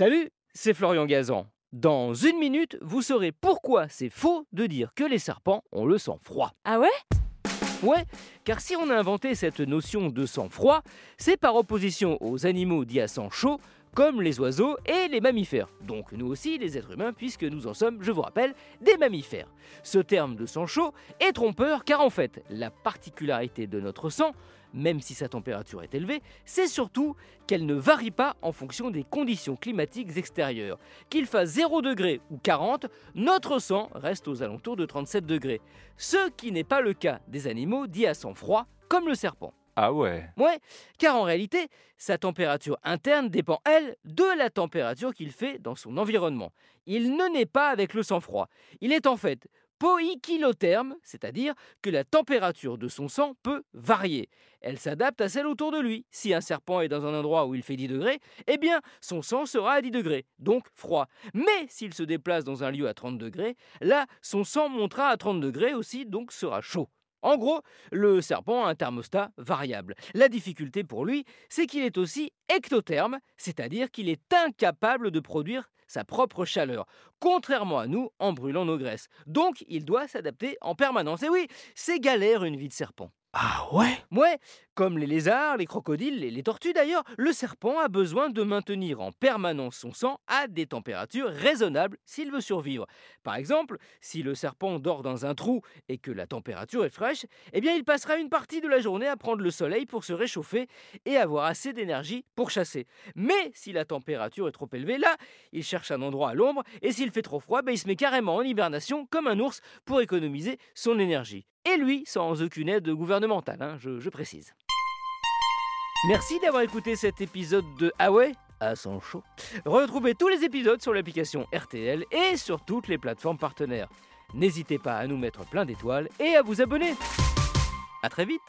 Salut, c'est Florian Gazan. Dans une minute, vous saurez pourquoi c'est faux de dire que les serpents ont le sang froid. Ah ouais? Ouais, car si on a inventé cette notion de sang froid, c'est par opposition aux animaux dits à sang chaud, comme les oiseaux et les mammifères. Donc nous aussi, les êtres humains, puisque nous en sommes, je vous rappelle, des mammifères. Ce terme de sang chaud est trompeur car en fait, la particularité de notre sang, même si sa température est élevée, c'est surtout qu'elle ne varie pas en fonction des conditions climatiques extérieures. Qu'il fasse 0 degré ou 40, notre sang reste aux alentours de 37 degrés. Ce qui n'est pas le cas des animaux dits à sang froid, comme le serpent. Ah ouais Ouais, car en réalité, sa température interne dépend, elle, de la température qu'il fait dans son environnement. Il ne naît pas avec le sang froid. Il est en fait poikilotherme, c'est-à-dire que la température de son sang peut varier. Elle s'adapte à celle autour de lui. Si un serpent est dans un endroit où il fait 10 degrés, eh bien son sang sera à 10 degrés, donc froid. Mais s'il se déplace dans un lieu à 30 degrés, là, son sang montera à 30 degrés aussi, donc sera chaud. En gros, le serpent a un thermostat variable. La difficulté pour lui, c'est qu'il est aussi ectotherme, c'est-à-dire qu'il est incapable de produire sa propre chaleur, contrairement à nous en brûlant nos graisses. Donc il doit s'adapter en permanence. Et oui, c'est galère une vie de serpent. Ah ouais? Ouais, comme les lézards, les crocodiles et les tortues d'ailleurs, le serpent a besoin de maintenir en permanence son sang à des températures raisonnables s'il veut survivre. Par exemple, si le serpent dort dans un trou et que la température est fraîche, eh bien il passera une partie de la journée à prendre le soleil pour se réchauffer et avoir assez d'énergie pour chasser. Mais si la température est trop élevée, là, il cherche un endroit à l'ombre et s'il fait trop froid, ben, il se met carrément en hibernation comme un ours pour économiser son énergie. Et lui, sans aucune aide gouvernementale, hein, je, précise. Merci d'avoir écouté cet épisode de Ah à son chaud. Retrouvez tous les épisodes sur l'application RTL et sur toutes les plateformes partenaires. N'hésitez pas à nous mettre plein d'étoiles et à vous abonner. A très vite